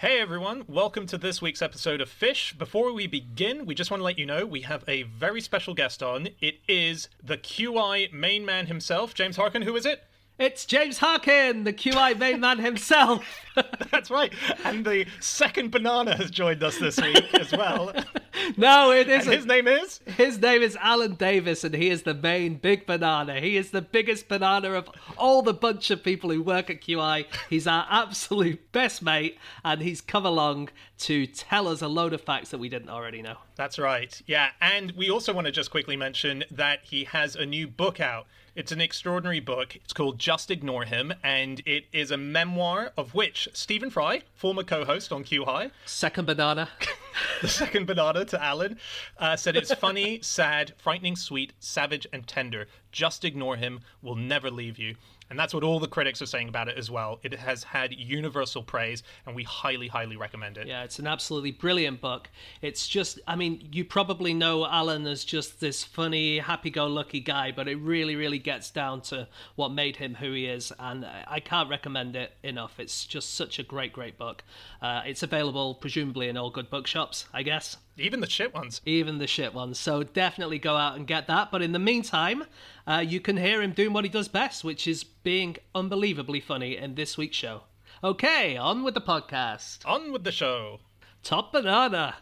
Hey everyone, welcome to this week's episode of Fish. Before we begin, we just want to let you know we have a very special guest on. It is the QI main man himself, James Harkin. Who is it? It's James Harkin, the QI main man himself. That's right. And the second banana has joined us this week as well. no, it And isn't. his name is? His name is Alan Davies, and he is the main big banana. He is the biggest banana of all the bunch of people who work at QI. He's our absolute best mate, and he's come along to tell us a load of facts that we didn't already know. That's right. Yeah. And we also want to just quickly mention that he has a new book out. It's an extraordinary book. It's called Just Ignore Him, and it is a memoir of which Stephen Fry, former co host on QI, Second banana. the second banana to Alan, uh, said it's funny, sad, frightening, sweet, savage, and tender. Just ignore him. We'll never leave you. And that's what all the critics are saying about it as well. It has had universal praise, and we highly, highly recommend it. Yeah, it's an absolutely brilliant book. It's just, I mean, you probably know Alan as just this funny, happy go lucky guy, but it really, really gets down to what made him who he is. And I can't recommend it enough. It's just such a great, great book. Uh, it's available, presumably, in all good bookshops, I guess. Even the shit ones. Even the shit ones. So definitely go out and get that. But in the meantime, uh, you can hear him doing what he does best, which is being unbelievably funny in this week's show. Okay, on with the podcast. On with the show. Top banana.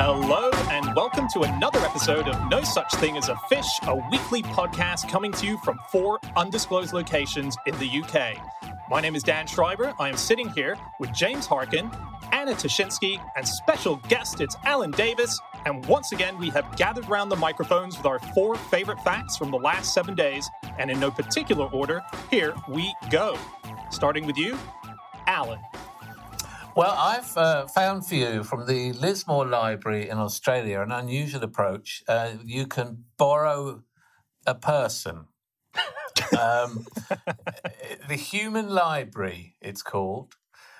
Hello, and welcome to another episode of No Such Thing as a Fish, a weekly podcast coming to you from four undisclosed locations in the UK. My name is Dan Schreiber. I am sitting here with James Harkin, Anna Ptaszynski, and special guest, it's Alan Davies. And once again, we have gathered round the microphones with our four favorite facts from the last seven days. And in no particular order, here we go. Starting with you, Alan. Well, I've uh, found for you from the Lismore Library in Australia an unusual approach. Uh, you can borrow a person. um, the Human Library, it's called.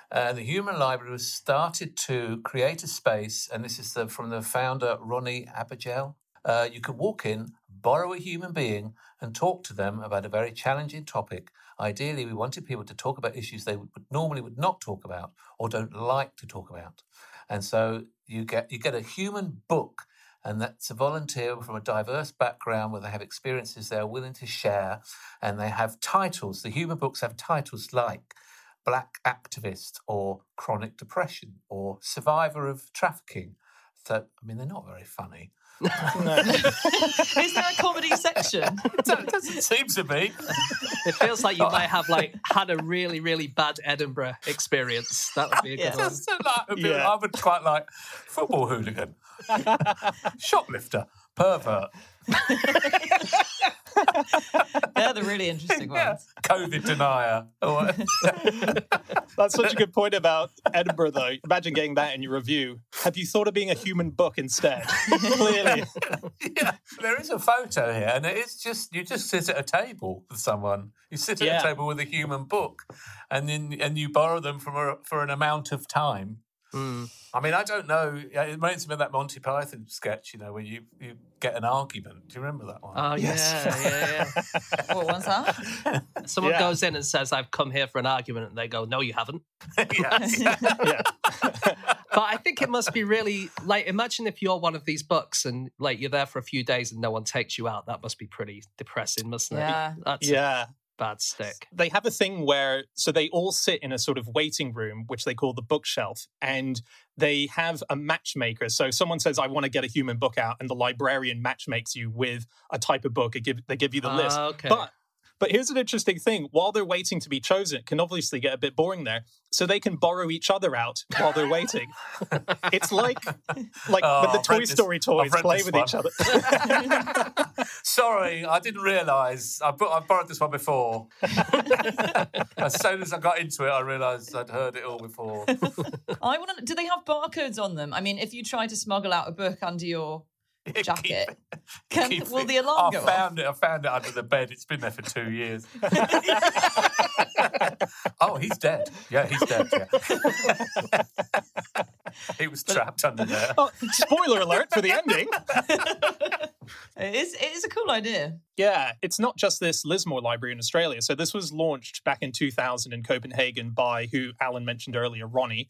Uh, the Human Library was started to create a space, and this is the, from the founder, Ronni Abergel. Uh, you could walk in, borrow a human being, and talk to them about a very challenging topic. Ideally, we wanted people to talk about issues they would, normally would not talk about or don't like to talk about. And so you get you get a human book, and that's a volunteer from a diverse background where they have experiences they are willing to share, and they have titles. The human books have titles like Black Activist or Chronic Depression or Survivor of Trafficking. So I mean, they're not very funny. Is there a comedy section? It doesn't seem to be. It feels like you might have like had a really, really bad Edinburgh experience. That would be a good Yeah. one. Just like a bit, Yeah. I would quite like football hooligan, shoplifter, pervert, They're the really interesting yeah, ones. COVID denier. That's such a good point about Edinburgh, though. Imagine getting that in your review. Have you thought of being a human book instead? Clearly. yeah, there is a photo here, and it is just you just sit at a table with someone. You sit at Yeah. a table with a human book, and then and you borrow them from a, for an amount of time. Hmm. I mean, I don't know. yeah, It reminds me of that Monty Python sketch, you know, where you, you get an argument. Do you remember that one? Oh, Yes. yeah, yeah, What one's that? Someone Yeah. goes in and says, I've come here for an argument. And they go, No, you haven't. yes. Yeah. But I think it must be really like, imagine if you're one of these books and like you're there for a few days and no one takes you out. That must be pretty depressing, mustn't Yeah. it? That's a Yeah. Bad stick. They have a thing where, so they all sit in a sort of waiting room, which they call the bookshelf, and they have a matchmaker. So someone says, I want to get a human book out, and the librarian matchmakes you with a type of book. They give, they give you the list. Ah, okay. But But here's an interesting thing: while they're waiting to be chosen, it can obviously get a bit boring there. So they can borrow each other out while they're waiting. it's like like Oh, when the I've Toy read this- Story toys I've play with one. each other. Sorry, I didn't realise. I, bu- I borrowed this one before. as soon as I got into it, I realised I'd heard it all before. I want to. Do they have barcodes on them? I mean, if you try to smuggle out a book under your jacket, can, Keep will it- the alarm go? I go found it. I found it under the bed. It's been there for two years. oh, he's dead. Yeah, he's dead. Yeah. he was trapped under there. Oh, spoiler alert for the ending. It is, it is a cool idea. Yeah, it's not just this Lismore Library in Australia. So this was launched back in 2000 in Copenhagen by who Alan mentioned earlier, Ronni,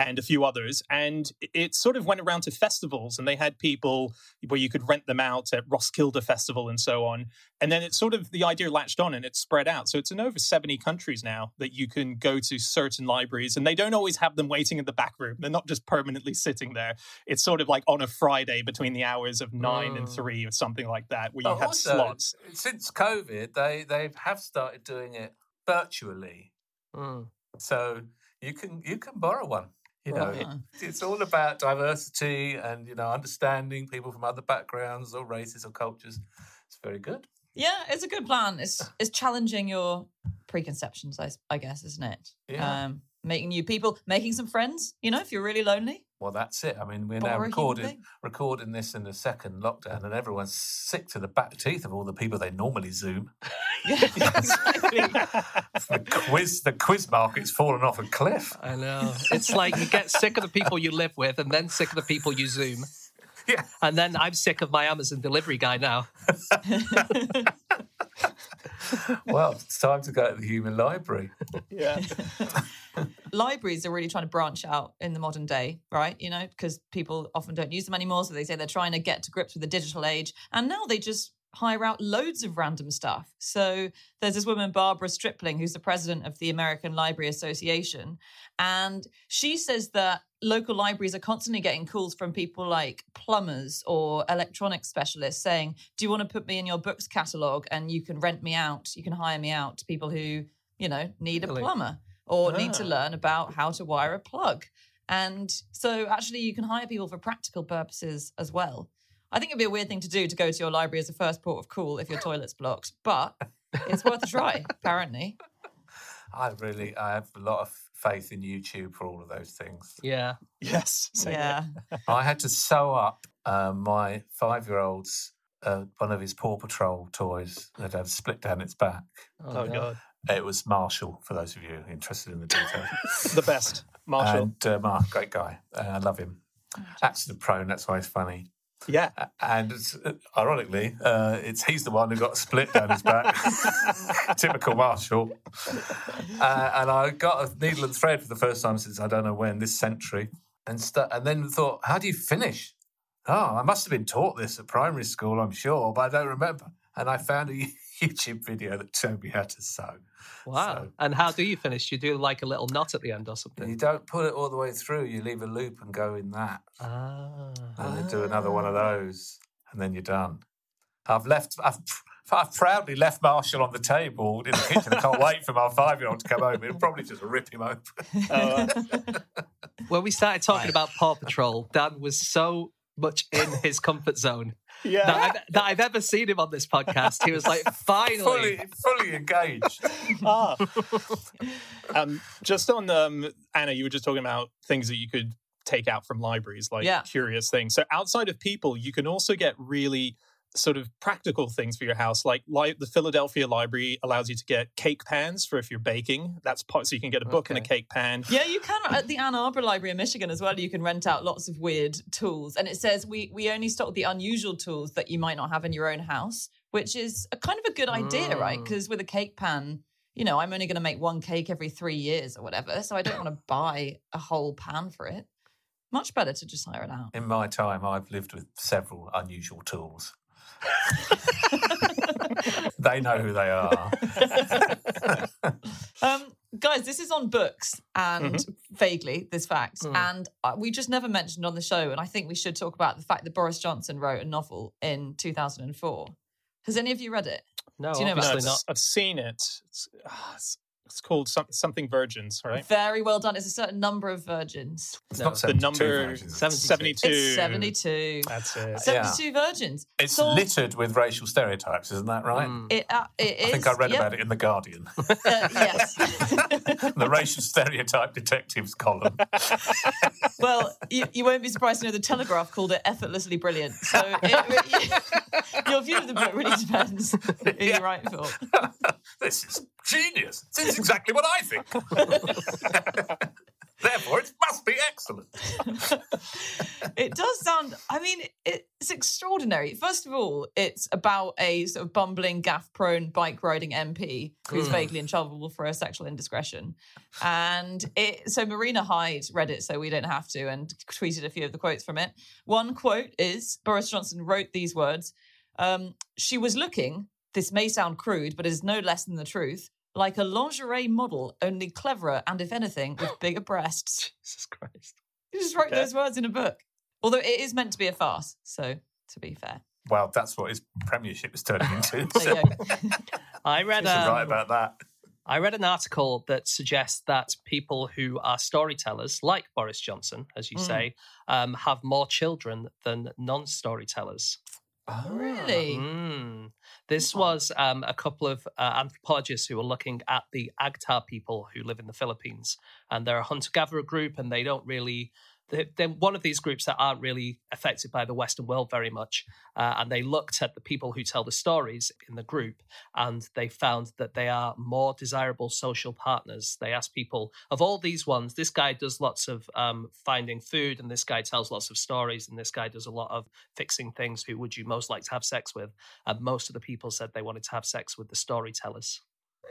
and a few others. And it sort of went around to festivals, and they had people where you could rent them out at Roskilde Festival and so on. And then it sort of the idea latched on and it spread out. So it's in over 70 countries now that you can go to certain libraries, and they don't always have them waiting in the back room. They're not just permanently sitting there. It's sort of like on a Friday between the hours of nine and Mm. three or something like that, where you But have also, slots. Since COVID, they they have started doing it virtually, Mm. so you can you can borrow one. You know, Right. it- it's all about diversity and you know understanding people from other backgrounds or races or cultures. It's very good. Yeah, it's a good plan. It's it's challenging your preconceptions, I guess, isn't it? Yeah. Um, making new people, making some friends. You know, if you're really lonely, Well, that's it. I mean, we're now recording recording this in the second lockdown, and everyone's sick to the back teeth of all the people they normally Zoom. Yeah, exactly. The quiz, the quiz market's fallen off a cliff. I know. It's like you get sick of the people you live with and then sick of the people you Zoom. Yeah. And then I'm sick of my Amazon delivery guy now. Well, it's time to go to the human library. Yeah. Libraries are really trying to branch out in the modern day, right? You know, because people often don't use them anymore. So they say they're trying to get to grips with the digital age. And now they just hire out loads of random stuff. So there's this woman, Barbara Stripling, who's the president of the American Library Association. And she says that local libraries are constantly getting calls from people like plumbers or electronics specialists saying, Do you want to put me in your books catalog and you can rent me out? You can hire me out to people who, you know, need a plumber or need to Ah. learn about how to wire a plug. And so actually, you can hire people for practical purposes as well. I think it'd be a weird thing to do to go to your library as a first port of call if your toilet's blocked, but it's worth a try, apparently. I really, I have a lot of faith in YouTube for all of those things. Yeah. yes. same here. yeah. I had to sew up uh, my five-year-old's uh, one of his Paw Patrol toys that had split down its back. Oh, no. god. It was Marshall, for those of you interested in the details. The best. Marshall. and uh, Mark, great guy. Uh, I love him. Accident prone, that's why he's funny. Yeah. And ironically, uh, it's he's the one who got split down his back. Typical Marshall. Uh, and I got a needle and thread for the first time since I don't know when, this century. And, st- and then thought, how do you finish? Oh, I must have been taught this at primary school, I'm sure, but I don't remember. And I found a YouTube video that showed me how to sew. Wow. So- And how do you finish? You do like a little knot at the end or something? you don't pull it all the way through, you leave a loop and go in that. Ah. and then do another one of those, and then you're done. I've left. I've, I've proudly left Marshall on the table in the kitchen. I can't wait for my five-year-old to come home. It'll probably just rip him open. Oh, When we started talking about Paw Patrol, Dan was so much in his comfort zone yeah. that I've, that I've ever seen him on this podcast. He was like, finally. fully, fully engaged. ah. um, just on um, Anna, you were just talking about things that you could take out from libraries, like Yeah. curious things. So outside of people, you can also get really sort of practical things for your house. Like li- the Philadelphia Library allows you to get cake pans for if you're baking. That's part, so you can get a book and a cake pan. Yeah, you can at the Ann Arbor Library in Michigan as well. You can rent out lots of weird tools, and it says we we only stock the unusual tools that you might not have in your own house, which is a kind of a good idea, right? Mm. Because with a cake pan, you know, I'm only going to make one cake every three years or whatever, so I don't want to buy a whole pan for it. Much better to just hire it out. In my time, I've lived with several unusual tools. they know who they are. Um, guys, this is on books and Mm-hmm. vaguely this fact, Mm. and uh, we just never mentioned on the show. And I think we should talk about the fact that Boris Johnson wrote a novel in 2004. Has any of you read it? No, Do you know about obviously it's- not. I've seen it. It's, ah, it's, it's called some, something Virgins, right? Very well done. It's a certain number of virgins. It's No, not the number versions. 72. 72. It's 72. That's it. 72 virgins. It's So- littered with racial stereotypes, isn't that right? Mm. It, uh, it is. I think I read yep. about it in The Guardian, Uh, yes. the racial stereotype detectives column. well, you, you won't be surprised to know the Telegraph called it effortlessly brilliant. So it, your view of the book really depends who Yeah. you write for. this is genius. This is exactly what I think. Therefore, it must be excellent. it does sound i mean it's extraordinary first of all it's about a sort of bumbling gaff prone bike riding mp who's Mm. vaguely in trouble for a sexual indiscretion and it so marina hyde read it so we don't have to and tweeted a few of the quotes from it one quote is boris johnson wrote these words um, she was looking this may sound crude but is no less than the truth like a lingerie model only cleverer and if anything with bigger breasts Jesus Christ. he just wrote Okay. those words in a book. Although it is meant to be a farce, so to be fair. Well, that's what his premiership is turning into. There you go. I read He's right um, about that. I read an article that suggests that people who are storytellers, like Boris Johnson, as you Mm. say, um, have more children than non-storytellers. Really? Mm. This was um, a couple of uh, anthropologists who were looking at the Agta people who live in the Philippines, and they're a hunter-gatherer group, and they don't really. They're, one of these groups that aren't really affected by the Western world very much, uh, and they looked at the people who tell the stories in the group, and they found that they are more desirable social partners. They asked people of all these ones. This guy does lots of um, finding food, and this guy tells lots of stories, and this guy does a lot of fixing things. Who would you most like to have sex with? And most of the people said they wanted to have sex with the storytellers.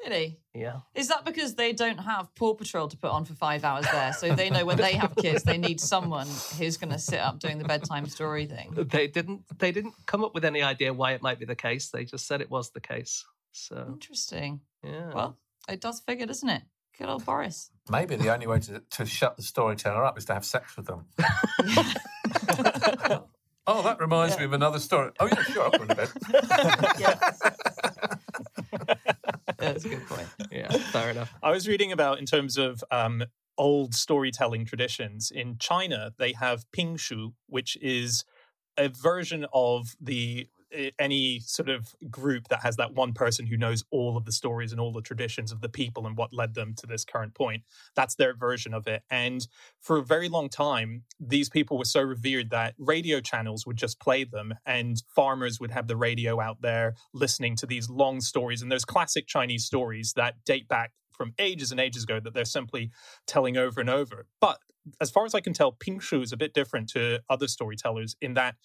Really? Yeah. Is that because they don't have Paw Patrol to put on for five hours there? So they know when they have kids, they need someone who's going to sit up doing the bedtime story thing. They didn't they didn't come up with any idea why it might be the case. They just said it was the case. So Interesting. yeah. Well, it does figure, doesn't it? Good old Boris. Maybe the only way to, to shut the storyteller up is to have sex with them. oh, that reminds me of another story. Oh, yeah, sure, I'll go to bed. Yeah. That's a good point. yeah, fair enough. I was reading about in terms of um, old storytelling traditions in China. They have Pingshu, which is a version of the any sort of group that has that one person who knows all of the stories and all the traditions of the people and what led them to this current point. That's their version of it. And for a very long time, these people were so revered that radio channels would just play them, and farmers would have the radio out there listening to these long stories. And those classic Chinese stories that date back from ages and ages ago that they're simply telling over and over. But as far as I can tell, Ping Shu is a bit different to other storytellers in that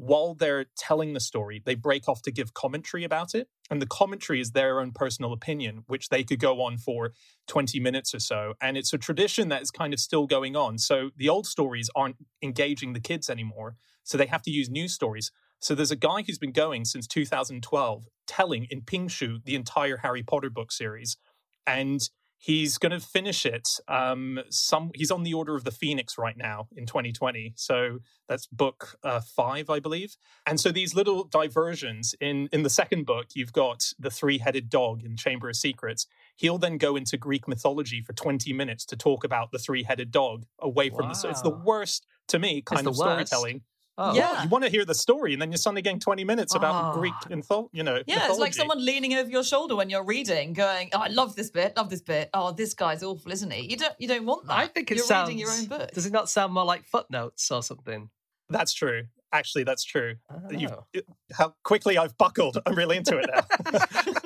while they're telling the story, they break off to give commentary about it. And the commentary is their own personal opinion, which they could go on for 20 minutes or so. And it's a tradition that is kind of still going on. So the old stories aren't engaging the kids anymore. So they have to use new stories. So there's a guy who's been going since 2012 telling in Pingshu the entire Harry Potter book series. And he's going to finish it. Um, some he's on the Order of the Phoenix right now in 2020, so that's book uh, five, I believe. And so these little diversions in in the second book, you've got the three headed dog in Chamber of Secrets. He'll then go into Greek mythology for 20 minutes to talk about the three headed dog away from the. So it's the worst to me kind the of storytelling. Oh, Yeah. Well, you want to hear the story, and then you're suddenly getting 20 minutes about Ah. Greek mytho- you know. Yeah, it's like someone leaning over your shoulder when you're reading, going, "Oh, I love this bit, love this bit. Oh, this guy's awful, isn't he?" You don't, you don't want that. I think it you're sounds. reading your own book. Does it not sound more like footnotes or something? That's true. Actually, that's true. You've, Oh. it- how quickly I've buckled. I'm really into it now.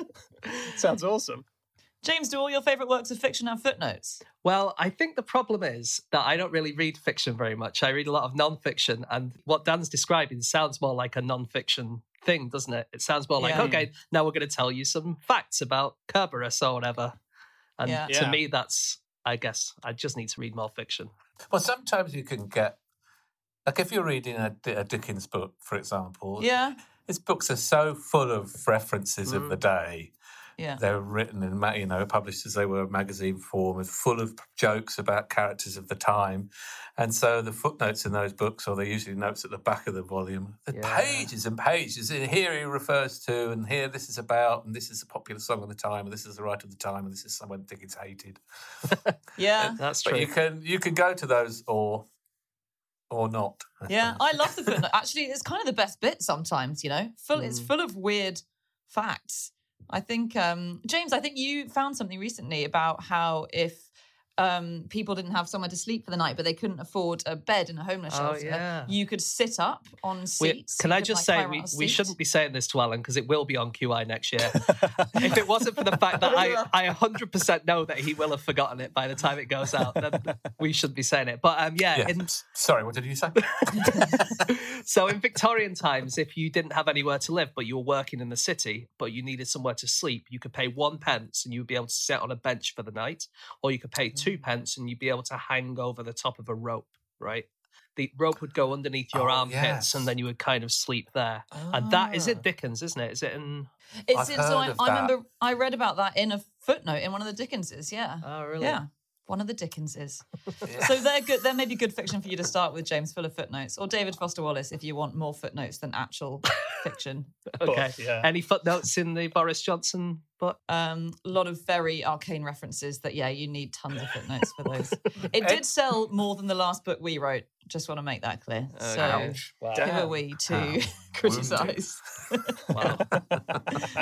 Sounds awesome. James, do all your favorite works of fiction have footnotes? Well, I think the problem is that I don't really read fiction very much. I read a lot of non-fiction, and what Dan's describing sounds more like a non-fiction thing, doesn't it? It sounds more like, Yeah. okay, now we're going to tell you some facts about Kerberos or whatever. And Yeah. to Yeah. me, that's, I guess, I just need to read more fiction. Well, sometimes you can get, like if you're reading a, a Dickens book, for example, Yeah, his books are so full of references of mm. the day. Yeah. They're written in, you know, published as they were magazine form, and full of jokes about characters of the time. And so the footnotes in those books, or they're usually notes at the back of the volume, the Yeah. pages and pages. And here he refers to, and here this is about, and this is a popular song of the time, and this is the right of the time, and this is someone Dickens hated. Yeah. That's But true. you can you can go to those or or not. Yeah, I love the footnote. Actually, it's kind of the best bit sometimes, you know. Full it's Mm. full of weird facts. I think um James, I think you found something recently about how if um, people didn't have somewhere to sleep for the night, but they couldn't afford a bed in a homeless Oh, shelter. yeah. You could sit up on We- seats. can You I could, just like, say we, we shouldn't be saying this to Alan because it will be on QI next year. if it wasn't for the fact that I, I 100% know that he will have forgotten it by the time it goes out, then we shouldn't be saying it. But um, yeah, Yeah. in, Sorry, what did you say? so in Victorian times, if you didn't have anywhere to live, but you were working in the city, but you needed somewhere to sleep, you could pay one pence and you would be able to sit on a bench for the night, or you could pay two pence and you'd be able to hang over the top of a rope, right? The rope would go underneath your Oh, armpits yes. and then you would kind of sleep there. And that is Ah. it Dickens, isn't it? Is it in It's, I've it's so I, of I that. remember I read about that in a footnote in one of the Dickenses. Yeah. Oh really? Yeah. One of the Dickenses. Yeah. So they're good. They're maybe good fiction for you to start with, James, full of footnotes, or David Foster Wallace if you want more footnotes than actual fiction. Okay. yeah. Any footnotes in the Boris Johnson book? Um, a lot of very arcane references that, yeah, you need tons of footnotes for those. It did sell more than the last book we wrote. Just want to make that clear. So Ouch. who are we to How criticise? Wow.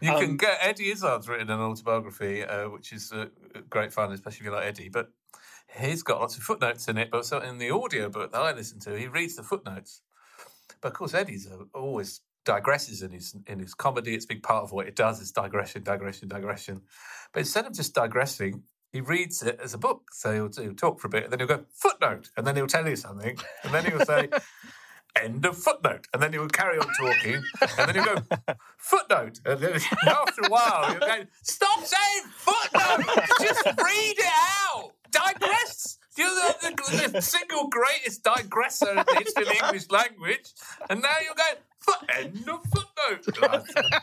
You can Um, get Eddie Izzard's written an autobiography, uh, which is uh, great fun, especially if you like Eddie. But he's got lots of footnotes in it. But so in the audio book that I listen to, he reads the footnotes. But of course, Eddie's uh, always digresses in his in his comedy. It's a big part of what it does is digression, digression, digression. But instead of just digressing, he reads it as a book. So he'll, he'll talk for a bit, and then he'll go footnote, and then he'll tell you something, and then he'll say. End of footnote, and then he will carry on talking, and then he'll go footnote, and then after a while he'll go, "Stop saying footnote, just read it out, digress." You're the, the, the single greatest digressor in the history of the English language, and now you're going end of footnote.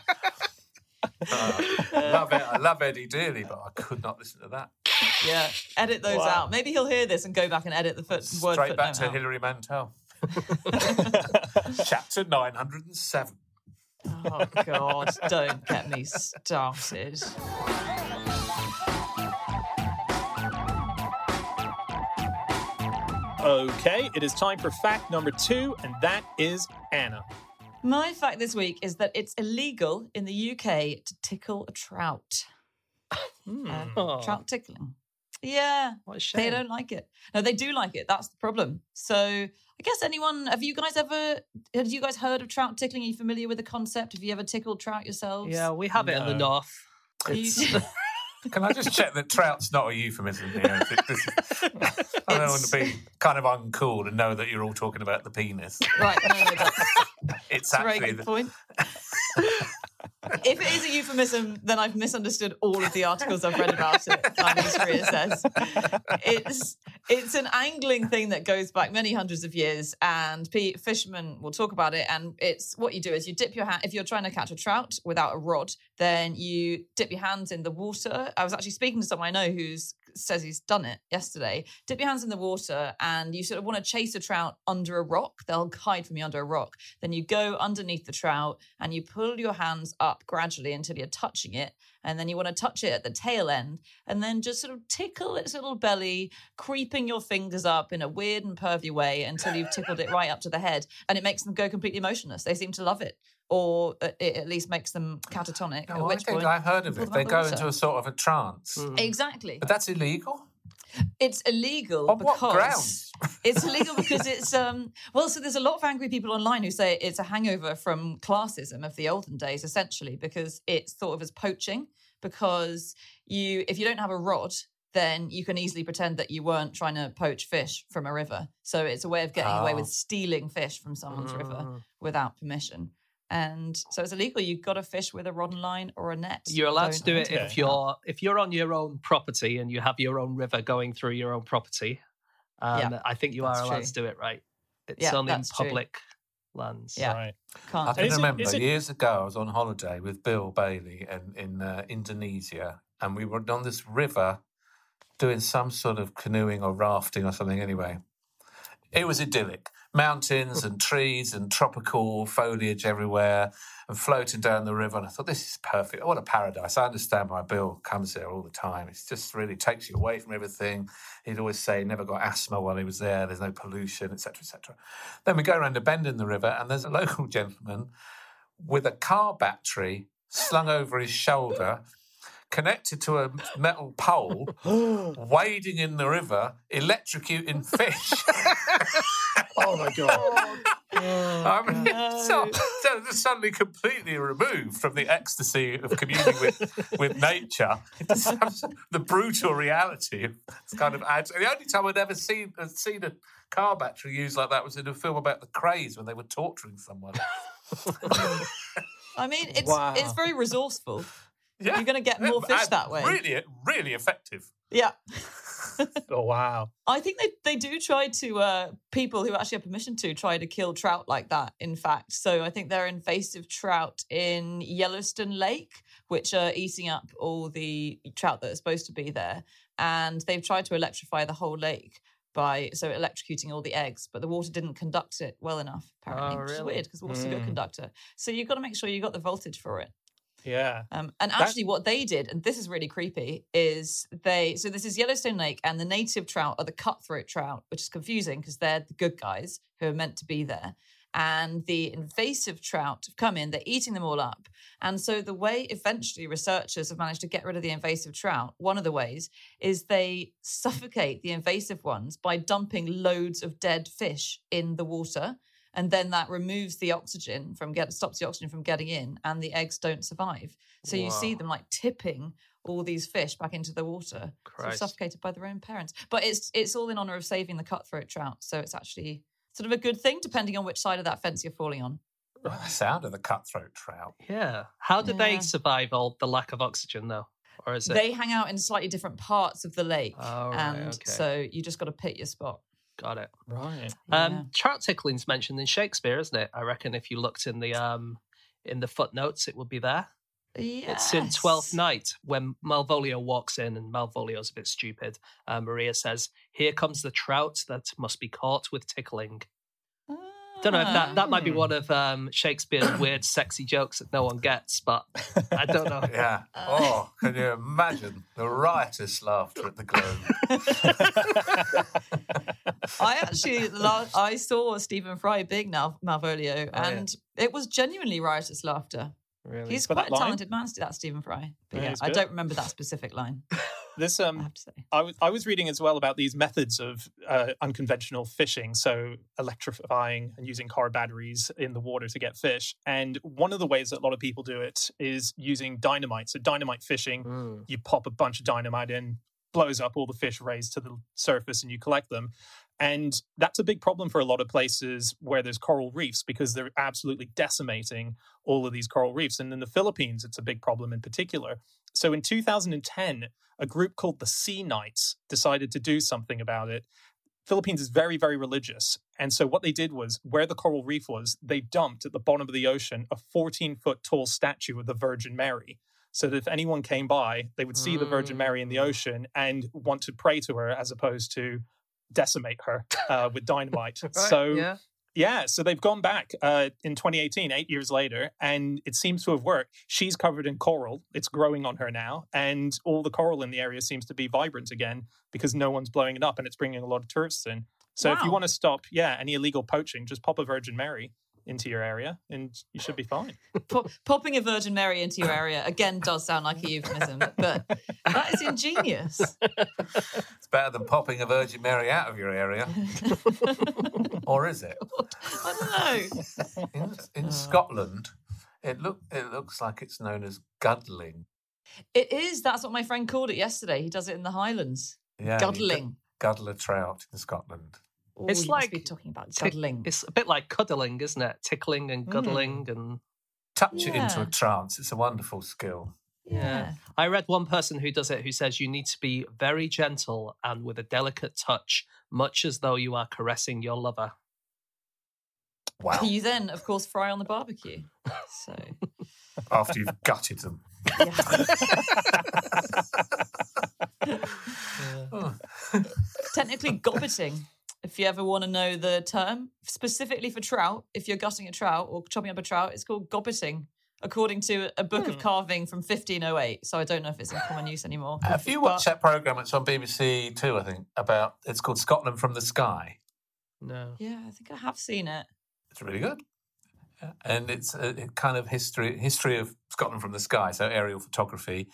Uh, I love it. I love Eddie dearly, but I could not listen to that. yeah, edit those Wow. out. Maybe he'll hear this and go back and edit the foot word Straight back to out. Hilary Mantel. Chapter 907. Oh God! Don't get me started. Okay, it is time for fact number two, and that is Anna. My fact this week is that it's illegal in the UK to tickle a trout. Uh, Oh, Trout tickling. Yeah, what a shame. they don't like it. No, they do like it. That's the problem. So I guess anyone, have you guys ever, have you guys heard of trout tickling? Are you familiar with the concept? Have you ever tickled trout yourselves? Yeah, we have it in the north. You- Can I just check that trout's not a euphemism here? This I don't want to be kind of uncool and know that you're all talking about the penis. right, no, no, that's, It's that's a very good the, point. if it is a euphemism, then I've misunderstood all of the articles I've read about it. Need to reassess. It's it's an angling thing that goes back many hundreds of years, and pe- fishermen will talk about it. And it's what you do is you dip your hand if you're trying to catch a trout without a rod, then you dip your hands in the water. I was actually speaking to someone I know who's says he's done it yesterday. Dip your hands in the water, and you sort of want to chase a trout under a rock. They'll hide from you under a rock. Then you go underneath the trout and you pull your hands up gradually until you're touching it. And then you want to touch it at the tail end and then just sort of tickle its little belly, creeping your fingers up in a weird and pervy way until you've tickled it right up to the head. And it makes them go completely motionless. They seem to love it. Or uh, it at least makes them catatonic. At I which think point, I've heard of it. They go into a sort of a trance. Mm. Exactly. But that's illegal? It's illegal On because what grounds? it's illegal because it's um well so there's a lot of angry people online who say it's a hangover from classism of the olden days essentially because it's thought of as poaching because you if you don't have a rod then you can easily pretend that you weren't trying to poach fish from a river so it's a way of getting away Oh. with stealing fish from someone's river Mm. without permission and so it's illegal you've got to fish with a rod and line or a net You're allowed to Don't- do it if you're if you're on your own property and you have your own river going through your own property. Um, I think you are allowed true. to do it, right? It's Yeah, only in that's true. public lands. Yeah. Right. can't I can Is it- remember is it- years ago, I was on holiday with Bill Bailey in, in uh, Indonesia, and we were on this river doing some sort of canoeing or rafting or something anyway. It was idyllic. Mountains and trees and tropical foliage everywhere and floating down the river. And I thought, this is perfect. What a paradise. I understand why Bill comes here all the time. It just really takes you away from everything. He'd always say he never got asthma while he was there. There's no pollution, etc., etc. Then we go around a bend in the river and there's a local gentleman with a car battery slung over his shoulder, connected to a metal pole, wading in the river, electrocuting fish. Oh my god. I mean, no. so, so they're suddenly completely removed from the ecstasy of communing with, with nature. The brutal reality of this kind of adds. And the only time I'd ever seen uh, seen a car battery used like that was in a film about the Krays when they were torturing someone. I mean, it's Wow. it's very resourceful. Yeah, You're going to get more fish And that way. Really, really effective. Yeah. Oh wow. I think they, they do try to, uh, people who actually have permission to try to kill trout like that, in fact. So I think they're invasive trout in Yellowstone Lake, which are eating up all the trout that are supposed to be there. And they've tried to electrify the whole lake by so electrocuting all the eggs, but the water didn't conduct it well enough, apparently, Oh, which is weird because water's a good Mm. conductor. So you've got to make sure you've got the voltage for it. Yeah. Um, and actually, what they did, and this is really creepy, is they so this is Yellowstone Lake, and the native trout are the cutthroat trout, which is confusing because they're the good guys who are meant to be there. And the invasive trout have come in, they're eating them all up. And so, the way eventually researchers have managed to get rid of the invasive trout, one of the ways is they suffocate the invasive ones by dumping loads of dead fish in the water and then that removes the oxygen from get stops the oxygen from getting in and the eggs don't survive so you see them like tipping all these fish back into the water sort of suffocated by their own parents but it's it's all in honor of saving the cutthroat trout so it's actually sort of a good thing depending on which side of that fence you're falling on The sound of the cutthroat trout. Yeah. How do they survive all the lack of oxygen though? Or is it? they hang out in slightly different parts of the lake Oh, right, and okay. so you just got to pick your spot Got it. Right. Yeah. Um, trout tickling's mentioned in Shakespeare, isn't it? I reckon if you looked in the um in the footnotes, it would be there. Yes. It's in Twelfth Night when Malvolio walks in, and Malvolio's a bit stupid. Uh, Maria says, "Here comes the trout that must be caught with tickling." I don't know if that that might be Hmm. one of um, Shakespeare's weird, sexy jokes that no one gets, but I don't know. Yeah. Oh, can you imagine the riotous laughter at the Globe? I actually, la- I saw Stephen Fry big now Malvolio, Oh, yeah. and it was genuinely riotous laughter. Really. He's For quite a line? talented man that, Stephen Fry. But Yeah, yeah, I don't remember that specific line. This I um have to say. I was I was reading as well about these methods of uh, unconventional fishing, so electrifying and using car batteries in the water to get fish. And one of the ways that a lot of people do it is using dynamite. So dynamite fishing, Mm. you pop a bunch of dynamite in, blows up all the fish raised to the surface, and you collect them. And that's a big problem for a lot of places where there's coral reefs because they're absolutely decimating all of these coral reefs. And in the Philippines, it's a big problem in particular. So in 2010, a group called the Sea Knights decided to do something about it. Philippines is very, very religious. And so what they did was where the coral reef was, they dumped at the bottom of the ocean a 14 foot tall statue of the Virgin Mary. So that if anyone came by, they would see the Virgin Mary in the Mm. ocean and want to pray to her as opposed to decimate her uh, with dynamite. Right, so yeah. yeah, so they've gone back uh, in 2018, eight years later, and it seems to have worked. She's covered in coral; it's growing on her now, and all the coral in the area seems to be vibrant again because no one's blowing it up, and it's bringing a lot of tourists in. So if you want to stop, yeah, any illegal poaching, just pop a Virgin Mary into your area, and you should be fine. Pop- popping a Virgin Mary into your area again does sound like a euphemism, but that is ingenious. It's better than popping a Virgin Mary out of your area. or is it? I don't know. In, in Scotland, it look it looks like it's known as guddling. It is. That's what my friend called it yesterday. He does it in the Highlands. Yeah, you Guddling. Guddle a trout in Scotland. Ooh, It's you be like talking about Tick- guddling. It's a bit like cuddling, isn't it? Tickling and mm. cuddling and Touch it into a trance. It's a wonderful skill. yeah. I read one person who does it who says you need to be very gentle and with a delicate touch, much as though you are caressing your lover. Wow. You then, of course, fry on the barbecue. So After you've gutted them. Oh. technically gobbiting. If you ever want to know the term, specifically for trout, if you're gutting a trout or chopping up a trout, it's called gobbiting, according to a book of hmm. carving from 1508. So I don't know if it's in common use anymore. Have you watched that program? It's on BBC Two, I think. About it's called Scotland from the Sky. No. Yeah, I think I have seen it. It's really good, and it's a, a kind of history history of Scotland from the sky. So aerial photography,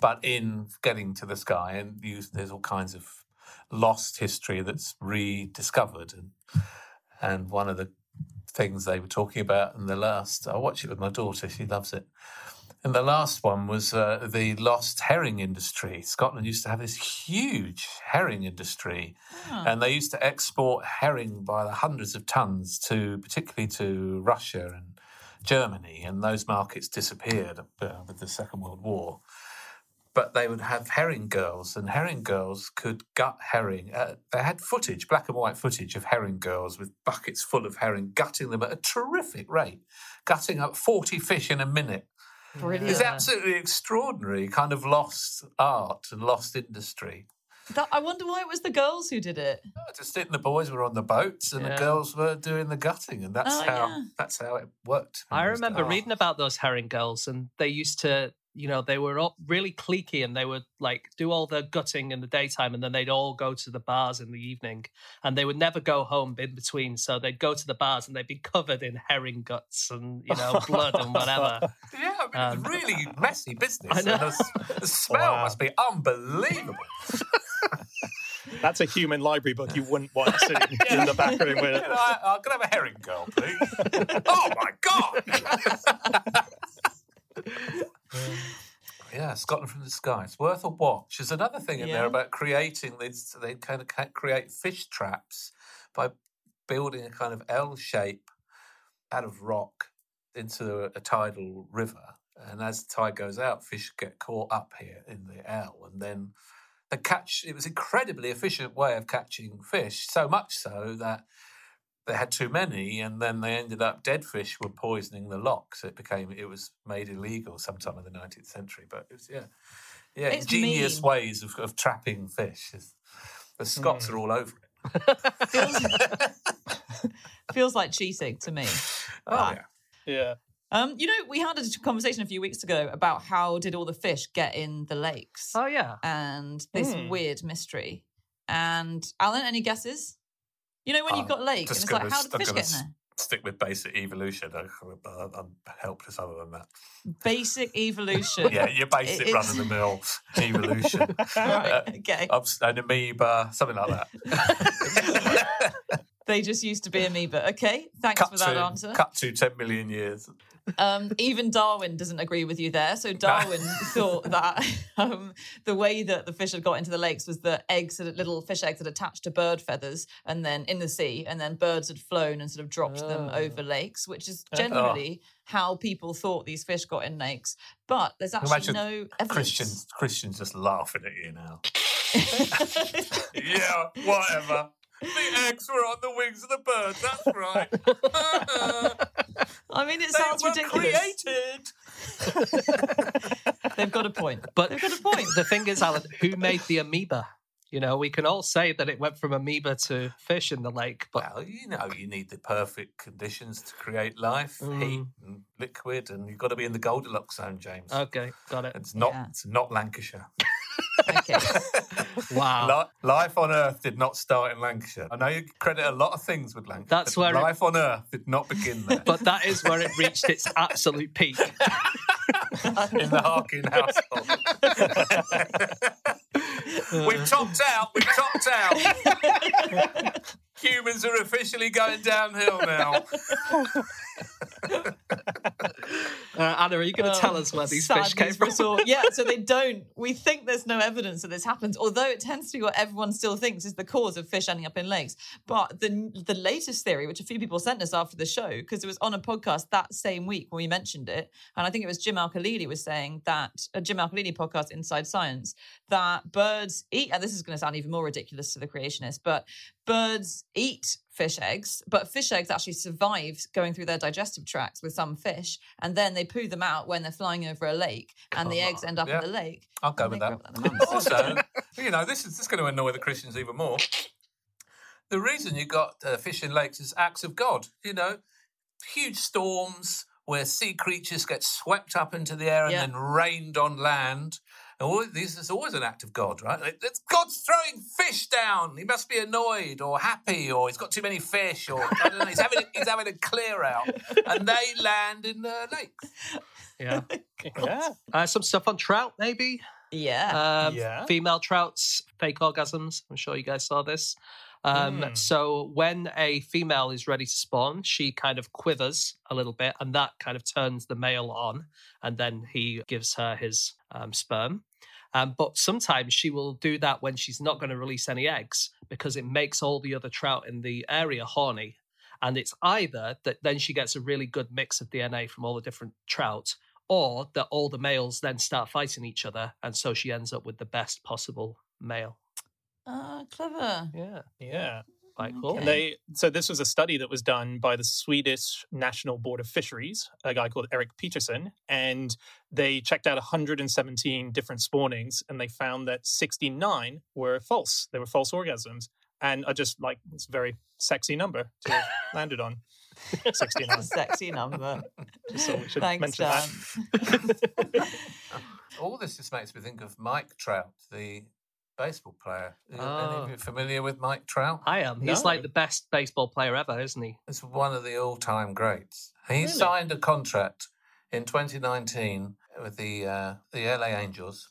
but in getting to the sky, and you, there's all kinds of lost history that's rediscovered. And, and one of the things they were talking about in the last, I watch it with my daughter, she loves it. And the last one was uh, the lost herring industry. Scotland used to have this huge herring industry, and they used to export herring by the hundreds of tons to, particularly to Russia and Germany, and those markets disappeared uh, with the Second World War. But they would have herring girls, and herring girls could gut herring. Uh, they had footage, black and white footage of herring girls with buckets full of herring, gutting them at a terrific rate, gutting up 40 fish in a minute. Brilliant. It's absolutely extraordinary, kind of lost art and lost industry. That- I wonder why it was the girls who did it. Just it, and the boys were on the boats and Yeah. the girls were doing the gutting, and that's Oh, how yeah. that's how it worked. I It was- remember oh. reading about those herring girls, and they used to, you know, they were all really cliquey, and they would like do all the gutting in the daytime, and then they'd all go to the bars in the evening, and they would never go home in between. So they'd go to the bars, and they'd be covered in herring guts and you know blood and whatever. Yeah, I mean, Um, it's really messy business. I know. and The, the smell Wow. must be unbelievable. That's a human library book you wouldn't want sitting in the back room You with. know, I, I could have a herring girl, please. oh my god! Yeah, Scotland from the sky. It's worth a watch. There's another thing in Yeah. there about creating. They they kind of create fish traps by building a kind of L shape out of rock into a, a tidal river. And as the tide goes out, fish get caught up here in the L, and then they catch. It was incredibly efficient way of catching fish, so much so that they had too many, and then they ended up dead fish were poisoning the loch, so it became it was made illegal sometime in the nineteenth century. But it was yeah, yeah, It's ingenious mean. ways of, of trapping fish. The Scots are all over it. Feels, feels like cheating to me. Oh Ah. yeah. Yeah. Um, you know, we had a conversation a few weeks ago about how did all the fish get in the lakes Oh yeah, and this Hmm. weird mystery. And Alan, any guesses? You know when you've got lakes, and it's like, how did the fish get in there? Stick with basic evolution. I- I'm helpless other than that. Basic evolution. Yeah, your basic is- run of the mill evolution. right. Okay. Uh, an amoeba, something like that. They just used to be amoeba. Okay. Thanks cut for that to, answer. Cut to 10 million years. Um, even Darwin doesn't agree with you there. So Darwin thought that um, the way that the fish had got into the lakes was that eggs, had, little fish eggs, had attached to bird feathers, and then in the sea, and then birds had flown and sort of dropped them Oh. over lakes, which is generally how people thought these fish got in lakes. But there's actually Imagine no evidence. Christians, Christians just laughing at you now. yeah, whatever. The eggs were on the wings of the birds. That's right. I mean, it they sounds were ridiculous. created. They've got a point. but They've got a point. the thing is, Alan, who made the amoeba? You know, we can all say that it went from amoeba to fish in the lake, but Well, you know, you need the perfect conditions to create life, heat Mm. and liquid, and you've got to be in the Goldilocks zone, James. okay, got it. It's not. Yeah. It's not Lancashire. Okay. Wow. Li- Life on Earth did not start in Lancashire. I know you credit a lot of things with Lancashire. That's where it- life on Earth did not begin there. But that is where it reached its absolute peak. in the Harkin household. we've topped out. We've topped out. Humans are officially going downhill now. Uh, Anna, are you going to tell us where these fish came for from? all. Yeah, so they don't. We think there's no evidence that this happens, although it tends to be what everyone still thinks is the cause of fish ending up in lakes. But the the latest theory, which a few people sent us after the show, because it was on a podcast that same week when we mentioned it, and I think it was Jim Al-Khalili was saying that a Jim Al-Khalili podcast, Inside Science, that birds eat, and this is going to sound even more ridiculous to the creationists, but birds eat fish eggs, but fish eggs actually survive going through their digestive tracts with some fish, and then they poo them out when they're flying over a lake, and the eggs end up yeah. in the lake. I'll go with that. grow up like the mums. Also, you know, this is this is going to annoy the Christians even more. The reason you got uh, fish in lakes is acts of God. You know, huge storms where sea creatures get swept up into the air and Yeah. then rained on land. And all this is always an act of God, right? It- It's God's throwing fish down. He must be annoyed or happy or he's got too many fish or I don't know. He's having a, he's having a clear out, and they land in the lakes. Yeah. Yeah. Uh, some stuff on trout, maybe. Yeah. Um, Yeah. Female trouts, fake orgasms. I'm sure you guys saw this. Um, Mm. So when a female is ready to spawn, she kind of quivers a little bit, and that kind of turns the male on, and then he gives her his um, sperm. Um, but sometimes she will do that when she's not going to release any eggs because it makes all the other trout in the area horny. And it's either that then she gets a really good mix of DNA from all the different trout, or that all the males then start fighting each other, and so she ends up with the best possible male. Ah, clever. Yeah, Yeah. Quite mm, cool. And they so this was a study that was done by the Swedish National Board of Fisheries, a guy called Eric Peterson, and they checked out 117 different spawnings, and they found that 69 were false. They were false orgasms, and I just like it's a very sexy number to have landed on. 69. Sexy number. Just thought we should Thanks, mention Dan. that. All this just makes me think of Mike Trout, the baseball player. Are Any Oh. of you familiar with Mike Trout? I am. He's No. like the best baseball player ever, isn't he? It's one of the all-time greats. He Really? signed a contract in 2019 with the uh, the LA Angels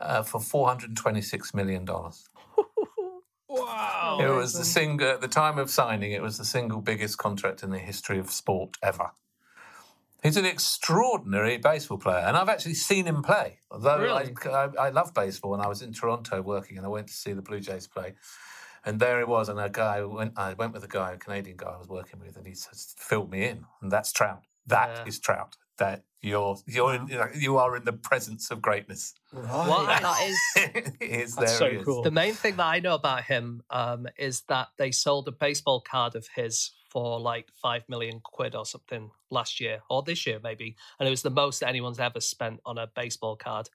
uh, for 426 million dollars. Wow. It was the single at the time of signing. It was the single biggest contract in the history of sport ever. He's an extraordinary baseball player, and I've actually seen him play. Although Really? I, I, I love baseball, and I was in Toronto working, and I went to see the Blue Jays play. And there he was, and a guy went. I went with a guy, a Canadian guy I was working with, and he just filled me in, and that's Trout. That is Yeah. Trout. That you're you're in, you are in the presence of greatness. What? That is is, That's there so is. cool. The main thing that I know about him um, is that they sold a baseball card of his for like five million quid or something last year or this year maybe, and it was the most that anyone's ever spent on a baseball card.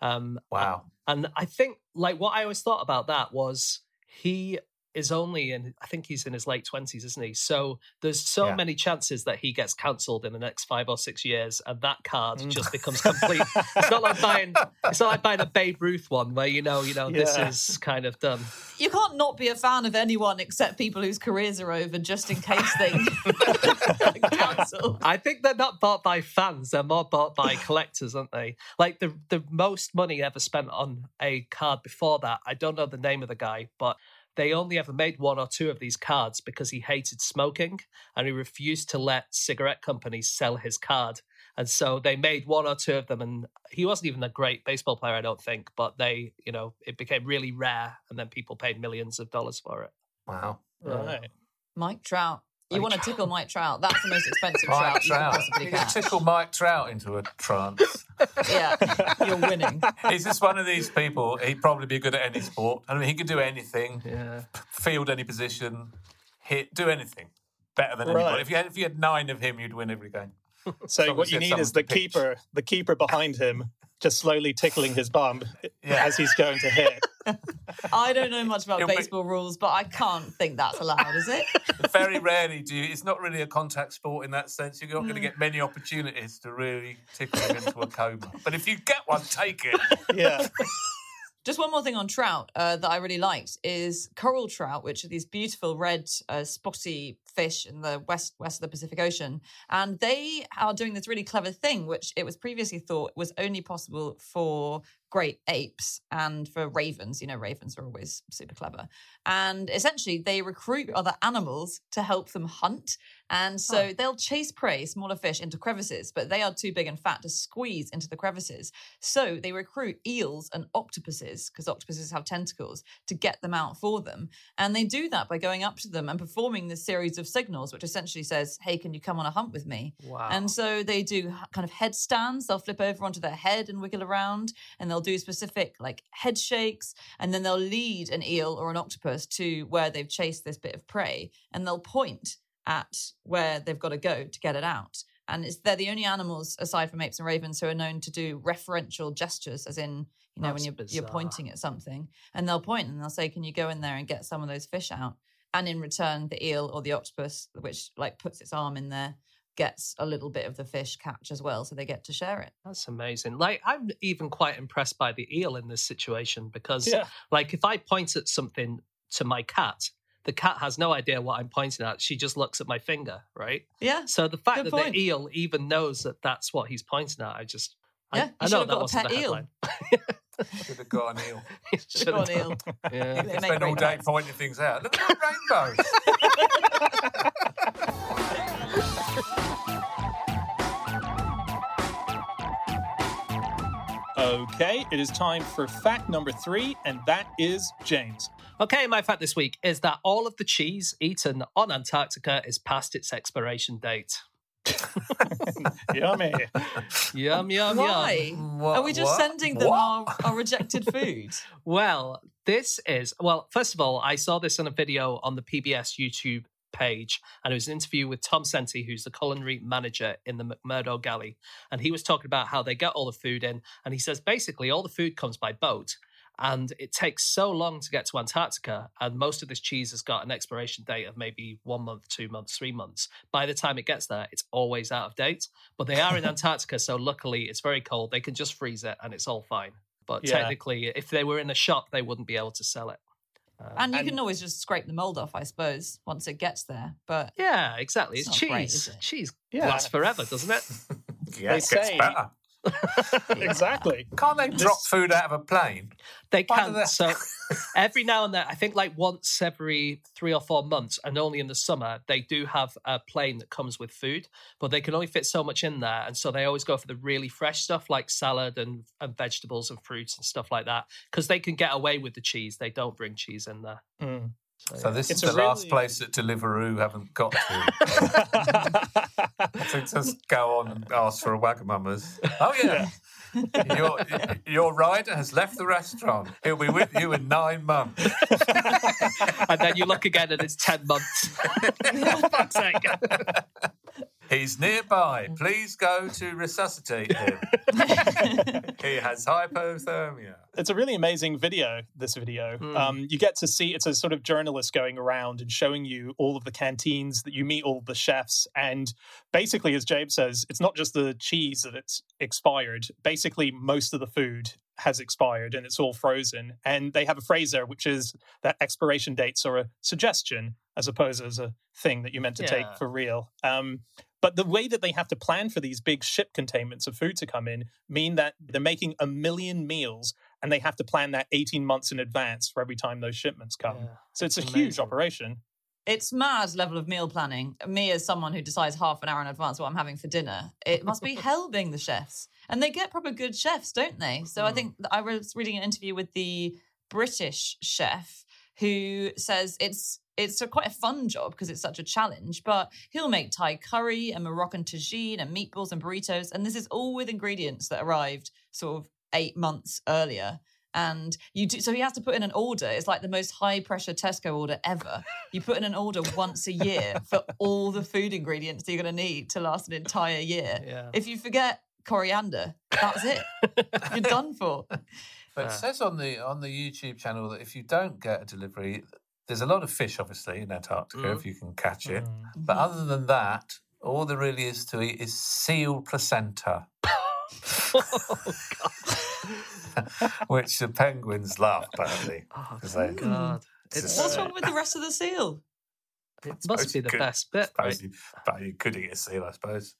Um, Wow. and I think like what I always thought about that was he is only in I think he's in his late twenties, isn't he? So there's so Yeah. many chances that he gets cancelled in the next five or six years, and that card Mm. just becomes complete. it's not like buying it's not like buying a Babe Ruth one where you know, you know, this is kind of done. you can't not be a fan of anyone except people whose careers are over, just in case they cancel. I think they're not bought by fans; they're more bought by collectors, aren't they? Like the the most money ever spent on a card before that. I don't know the name of the guy, but they only ever made one or two of these cards because he hated smoking and he refused to let cigarette companies sell his card. And so they made one or two of them, and he wasn't even a great baseball player, I don't think. But they, you know, it became really rare, and then people paid millions of dollars for it. Wow. Right. Um, Mike Trout. You Mike want to tickle Mike Trout? That's the most expensive Mike trout you can possibly You can catch. tickle Mike Trout into a trance. Yeah, you're winning. He's just one of these people. He'd probably be good at any sport. I mean, he could do anything, Yeah. field any position, hit, do anything better than Right. anybody. If you had, if you had nine of him, you'd win every game. So what you need is the pitch. keeper, the keeper behind him, just slowly tickling his bum Yeah. as he's going to hit. I don't know much about You'll be- baseball rules, but I can't think that's allowed, is it? Very rarely do you. It's not really a contact sport in that sense. You're not going to Mm. get many opportunities to really tickle him into a coma. But if you get one, take it. Yeah. Just one more thing on trout uh, that I really liked is coral trout, which are these beautiful red, uh, spotty fish in the west west of the Pacific Ocean, and they are doing this really clever thing, which it was previously thought was only possible for great apes and for ravens. You know, ravens are always super clever, and essentially they recruit other animals to help them hunt. And so they'll chase prey, smaller fish, into crevices, but they are too big and fat to squeeze into the crevices. So they recruit eels and octopuses, because octopuses have tentacles, to get them out for them. And they do that by going up to them and performing this series of signals, which essentially says, Hey, can you come on a hunt with me? Wow. And so they do kind of headstands. They'll flip over onto their head and wiggle around, and they'll do specific like head shakes. And then they'll lead an eel or an octopus to where they've chased this bit of prey, and they'll point at where they've got to go to get it out. And it's, they're the only animals, aside from apes and ravens, who are known to do referential gestures, as in, you know, That's when you're, you're pointing at something. And they'll point and they'll say, Can you go in there and get some of those fish out? And in return, the eel or the octopus, which like puts its arm in there, gets a little bit of the fish catch as well. So they get to share it. That's amazing. Like I'm even quite impressed by the eel in this situation because Yeah. like if I point at something to my cat, the cat has no idea what I'm pointing at. She just looks at my finger, right? Yeah. So the fact Good that point. the eel even knows that that's what he's pointing at, I just Yeah, I, I should know have that got a wasn't pet eel. headline. Should have got an eel. Go on, Neil. Yeah. They make Spend all great day bags. pointing things out. Look at the rainbows. Okay, it is time for fact number three, and that is James. Okay, my fact this week is that all of the cheese eaten on Antarctica is past its expiration date. Yummy. Yum, yum, yum. Why? What- Are we just what? sending them our, our rejected food? Well, this is, well, first of all, I saw this in a video on the PBS YouTube page, and it was an interview with Tom Senti, who's the culinary manager in the McMurdo Galley. And he was talking about how they get all the food in. And he says basically all the food comes by boat. And it takes so long to get to Antarctica, and most of this cheese has got an expiration date of maybe one month, two months, three months. By the time it gets there, it's always out of date. But they are in Antarctica, so luckily it's very cold. They can just freeze it, and it's all fine. But Yeah. technically, if they were in a shop, they wouldn't be able to sell it. Um, and you And- can always just scrape the mold off, I suppose, once it gets there. But Yeah, exactly. It's, It's cheese. great, it? Cheese Yeah. lasts forever, doesn't it? Yeah, it They gets say- better. exactly. Can't they drop food out of a plane? They Why can. they- So every now and then, I think like once every three or four months, and only in the summer, they do have a plane that comes with food, but they can only fit so much in there. And so they always go for the really fresh stuff like salad and, and vegetables and fruits and stuff like that because they can get away with the cheese. They don't bring cheese in there. Mm. So this It's is a the last place that Deliveroo haven't got to. so just go on and ask for a Wagamama's. Oh yeah. your, your rider has left the restaurant. He'll be with you in nine months. and then you look again and it's 10 months. For fuck's sake. He's nearby. Please go to resuscitate him. he has hypothermia. it's a really amazing video this video Hmm. um, you get to see it's a sort of journalist going around and showing you all of the canteens that you meet all of the chefs and basically as james says it's not just the cheese that it's expired basically most of the food has expired and it's all frozen. And they have a phrase there which is that expiration dates are a suggestion as opposed as a thing that you're meant to take for real. Um, but the way that they have to plan for these big ship containments of food to come in mean that they're making a million meals and they have to plan that 18 months in advance for every time those shipments come. Yeah, so it's a it's huge operation. It's mad level of meal planning. Me, as someone who decides half an hour in advance what I'm having for dinner, it must be hell being the chefs. And they get proper good chefs, don't they? So I Mm. think I was reading an interview with the British chef who says it's it's a quite a fun job because it's such a challenge. But he'll make Thai curry and Moroccan tagine and meatballs and burritos, and this is all with ingredients that arrived sort of eight months earlier. And you do so he has to put in an order. It's like the most high pressure Tesco order ever. You put in an order once a year for all the food ingredients that you're going to need to last an entire year. Yeah. If you forget coriander, that's it. You're done for. But it says on the on the YouTube channel that if you don't get a delivery, there's a lot of fish, obviously, in Antarctica Mm. if you can catch it. Mm. But other than that, all there really is to eat is seal placenta, which the penguins love, apparently. Oh, 'cause they- God. It's It's, What's wrong with the rest of the seal? it must be the could- best bit. Right? you, but you could eat a seal, I suppose.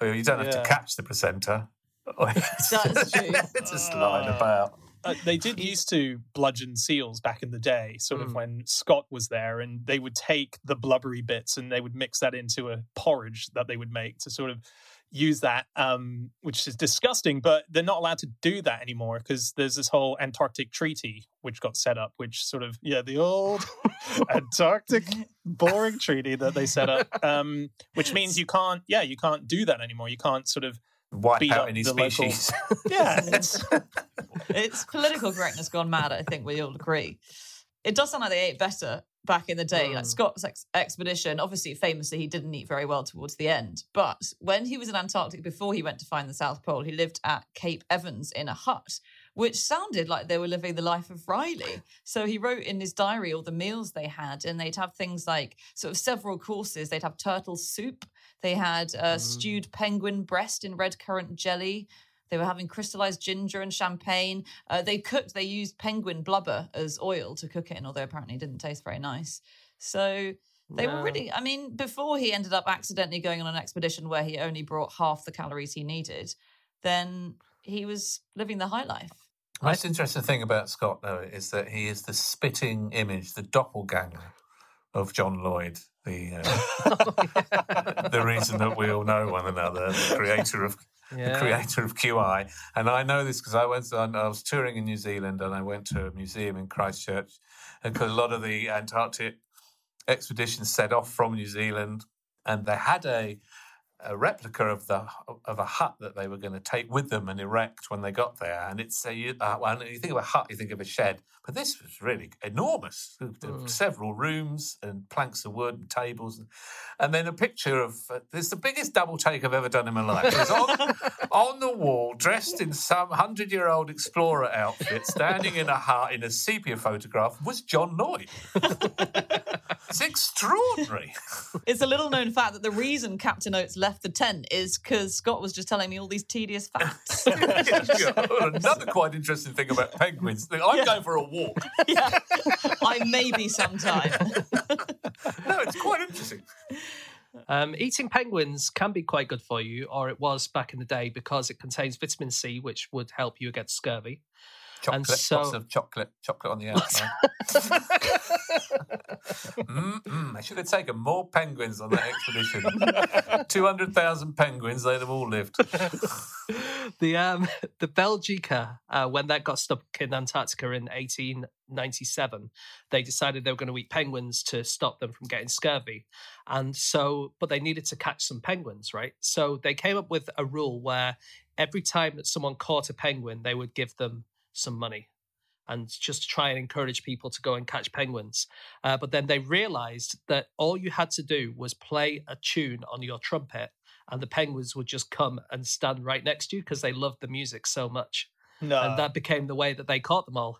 Well, you don't have Yeah. to catch the placenta. That's true. it's just lying Ah. about. Uh, they did used to bludgeon seals back in the day, sort of Mm. when Scott was there, and they would take the blubbery bits and they would mix that into a porridge that they would make to sort of use that, um, which is disgusting. But they're not allowed to do that anymore because there's this whole Antarctic Treaty which got set up, which sort of yeah, the old Antarctic boring treaty that they set up, um, which means you can't yeah, you can't do that anymore. You can't sort of Wipe Beat out any the local- species. yeah, it's It's political correctness gone mad, I think we all agree. It does sound like they ate better back in the day. Like Mm. Scott's ex- expedition, obviously, famously, he didn't eat very well towards the end. But when he was in Antarctic before he went to find the South Pole, he lived at Cape Evans in a hut, which sounded like they were living the life of Riley. So he wrote in his diary all the meals they had, and they'd have things like sort of several courses. They'd have turtle soup, they had uh, Mm. stewed penguin breast in red currant jelly. They were having crystallized ginger and champagne. Uh, they cooked, they used penguin blubber as oil to cook it in, although apparently it didn't taste very nice. So they were really, I mean, before he ended up accidentally going on an expedition where he only brought half the calories he needed, then he was living the high life. The most interesting thing about Scott, though, is that he is the spitting image, the doppelganger of John Lloyd, the uh, the reason that we all know one another, the creator of Yeah. the creator of QI. And I know this because I went. On, I was touring in New Zealand, and I went to a museum in Christchurch, because a lot of the Antarctic expeditions set off from New Zealand, and they had a a replica of the of a hut that they were going to take with them and erect when they got there. And it's a you- uh, well, you think of a hut, you think of a shed, but this was really enormous. Several rooms and planks of wood and tables, and then a picture of uh, this is the biggest double take I've ever done in my life. Was on, on the wall, dressed in some hundred year old explorer outfit, standing in a hut in a sepia photograph, was John Lloyd. it's extraordinary. It's a little known fact that the reason Captain Oates left the tent is because Scott was just telling me all these tedious facts. Yeah, yeah. Another quite interesting thing about penguins. I'm going for a walk. yeah. I may be sometime. No, it's quite interesting. Um, eating penguins can be quite good for you, or it was back in the day, because it contains vitamin C, which would help you against scurvy. Chocolate, so- lots of chocolate, chocolate on the outside. Mm-mm. I should have taken more penguins on that expedition. Two hundred thousand penguins, they'd have all lived. the um the Belgica, uh, when that got stuck in Antarctica in 1897, they decided they were going to eat penguins to stop them from getting scurvy, and so but they needed to catch some penguins, right? So they came up with a rule where every time that someone caught a penguin, they would give them some money. And just to try and encourage people to go and catch penguins. Uh, but then they realized that all you had to do was play a tune on your trumpet and the penguins would just come and stand right next to you because they loved the music so much. No. And that became the way that they caught them all.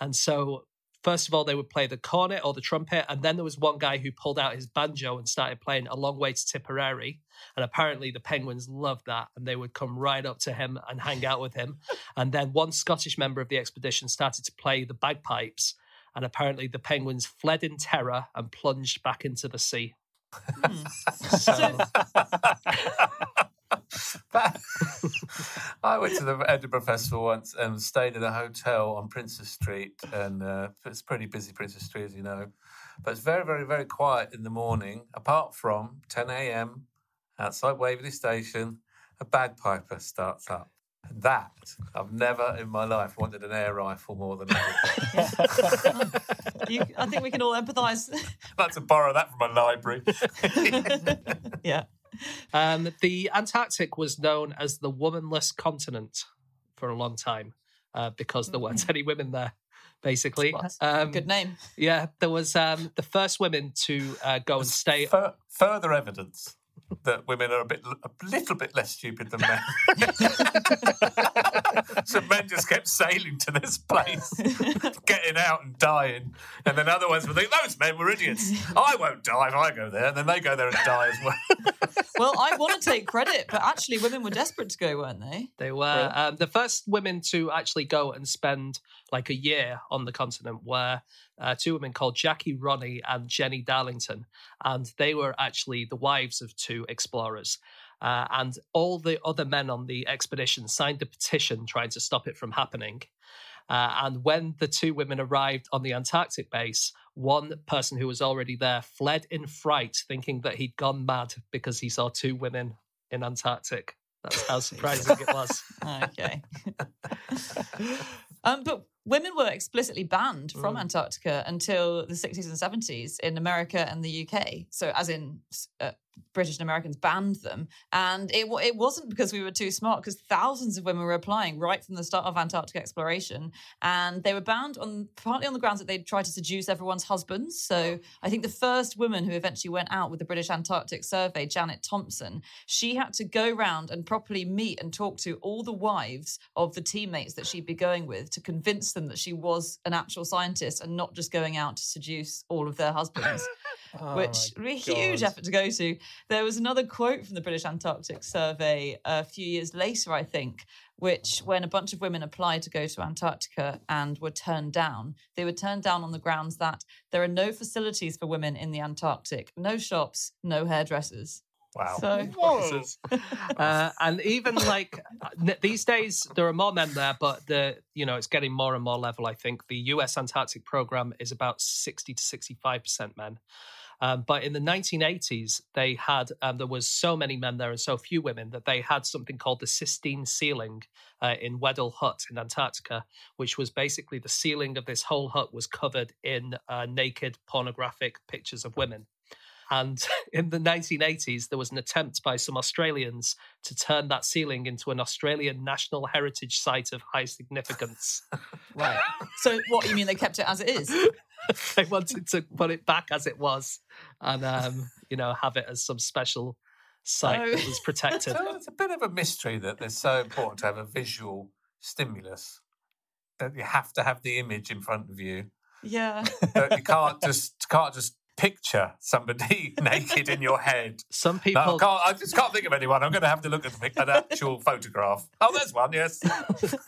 And so, first of all, they would play the cornet or the trumpet. And then there was one guy who pulled out his banjo and started playing A Long Way to Tipperary. And apparently, the penguins loved that. And they would come right up to him and hang out with him. and then one Scottish member of the expedition started to play the bagpipes. And apparently, the penguins fled in terror and plunged back into the sea. Hmm. So, I went to the Edinburgh Festival once and stayed in a hotel on Princes Street, and uh, it's pretty busy Princes Street, as you know. But it's very, very, very quiet in the morning, apart from 10 a.m. outside Waverley Station, a bagpiper starts up. That, I've never in my life wanted an air rifle more than did. You, I think we can all empathise. I'd like to borrow that from a library. yeah. Um, the Antarctic was known as the womanless continent for a long time uh, because there weren't any women there. Basically, um, Good name. yeah, there was um, the first women to uh, go and stay. Fur- further evidence that women are a bit, a little bit less stupid than men. so men just kept sailing to this place, getting out and dying, and then other ones would think those men were idiots. I won't die if I go there, and then they go there and die as well. Well, I want to take credit, but actually, women were desperate to go, weren't they? They were um, the first women to actually go and spend like a year on the continent where uh, two women called Jackie Ronne and Jennie Darlington. And they were actually the wives of two explorers. Uh, and all the other men on the expedition signed a petition trying to stop it from happening. Uh, and when the two women arrived on the Antarctic base, one person who was already there fled in fright, thinking that he'd gone mad because he saw two women in Antarctic. That's how surprising it was. Okay. um, but women were explicitly banned from Antarctica until the 60s and 70s in America and the UK. So, as in uh, British and Americans banned them. And it, it wasn't because we were too smart, because thousands of women were applying right from the start of Antarctic exploration. And they were banned on partly on the grounds that they'd tried to seduce everyone's husbands. So, I think the first woman who eventually went out with the British Antarctic Survey, Janet Thomson, she had to go round and properly meet and talk to all the wives of the teammates that she'd be going with to convince them that she was an actual scientist and not just going out to seduce all of their husbands. Oh which my a huge effort to go to. There was another quote from the British Antarctic Survey a few years later, I think, which when a bunch of women applied to go to Antarctica and were turned down, they were turned down on the grounds that there are no facilities for women in the Antarctic, no shops, no hairdressers. Wow. So uh, and even like these days, there are more men there, but the you know it's getting more and more level. I think the U.S. Antarctic program is about sixty to sixty-five percent men. Um, but in the 1980s, they had um, there was so many men there and so few women that they had something called the Sistine ceiling uh, in Weddell Hut in Antarctica, which was basically the ceiling of this whole hut was covered in uh, naked pornographic pictures of women. And in the 1980s, there was an attempt by some Australians to turn that ceiling into an Australian National Heritage Site of high significance. right. So what you mean they kept it as it is? they wanted to put it back as it was and, um, you know, have it as some special site Oh. that was protected. So it's a bit of a mystery that it's so important to have a visual stimulus that you have to have the image in front of you. Yeah. You can't just can't just picture somebody naked in your head. Some No, I, people, can't, I just can't think of anyone. I'm going to have to look at the, an actual photograph. Oh, there's one. Yes.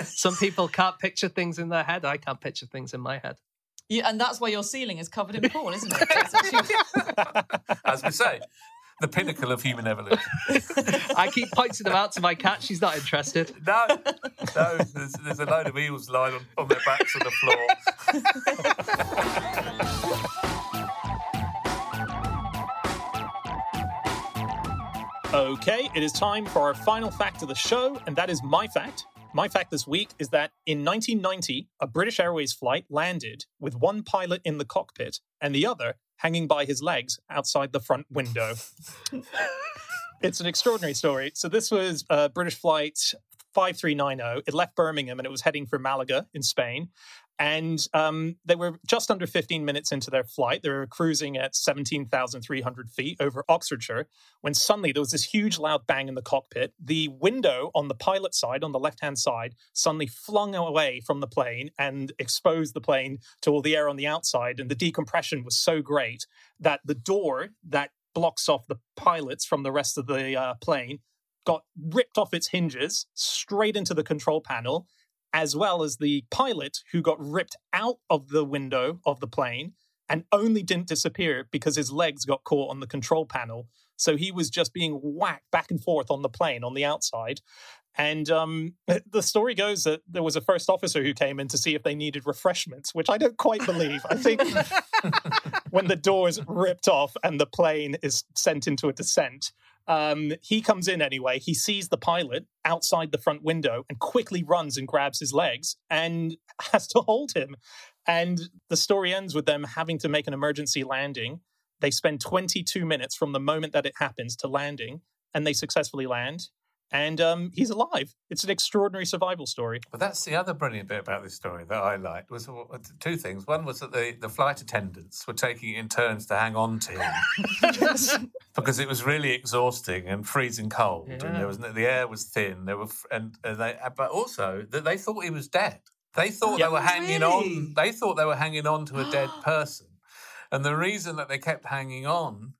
some people can't picture things in their head. I can't picture things in my head. Yeah. And that's why your ceiling is covered in porn, isn't it? As we say, the pinnacle of human evolution. I keep pointing them out to my cat. She's not interested. No, no. There's, there's a load of eels lying on, on their backs on the floor. Okay, it is time for our final fact of the show, and that is my fact. My fact this week is that in 1990, a British Airways flight landed with one pilot in the cockpit and the other hanging by his legs outside the front window. it's an extraordinary story. So, this was uh, British flight 5390. It left Birmingham and it was heading for Malaga in Spain. And um, they were just under 15 minutes into their flight. They were cruising at 17,300 feet over Oxfordshire when suddenly there was this huge loud bang in the cockpit. The window on the pilot side, on the left hand side, suddenly flung away from the plane and exposed the plane to all the air on the outside. And the decompression was so great that the door that blocks off the pilots from the rest of the uh, plane got ripped off its hinges straight into the control panel as well as the pilot who got ripped out of the window of the plane and only didn't disappear because his legs got caught on the control panel. So he was just being whacked back and forth on the plane on the outside. And um, the story goes that there was a first officer who came in to see if they needed refreshments, which I don't quite believe. I think when the door is ripped off and the plane is sent into a descent, um, he comes in anyway. He sees the pilot outside the front window and quickly runs and grabs his legs and has to hold him. And the story ends with them having to make an emergency landing. They spend 22 minutes from the moment that it happens to landing, and they successfully land. And um, he's alive. It's an extraordinary survival story. But that's the other brilliant bit about this story that I liked was two things. One was that the, the flight attendants were taking it in turns to hang on to him because it was really exhausting and freezing cold, and there was no- the air was thin. There were f- and uh, they, uh, but also that they thought he was dead. They thought Yeah. they were hanging Really? on. They thought they were hanging on to a dead person, and the reason that they kept hanging on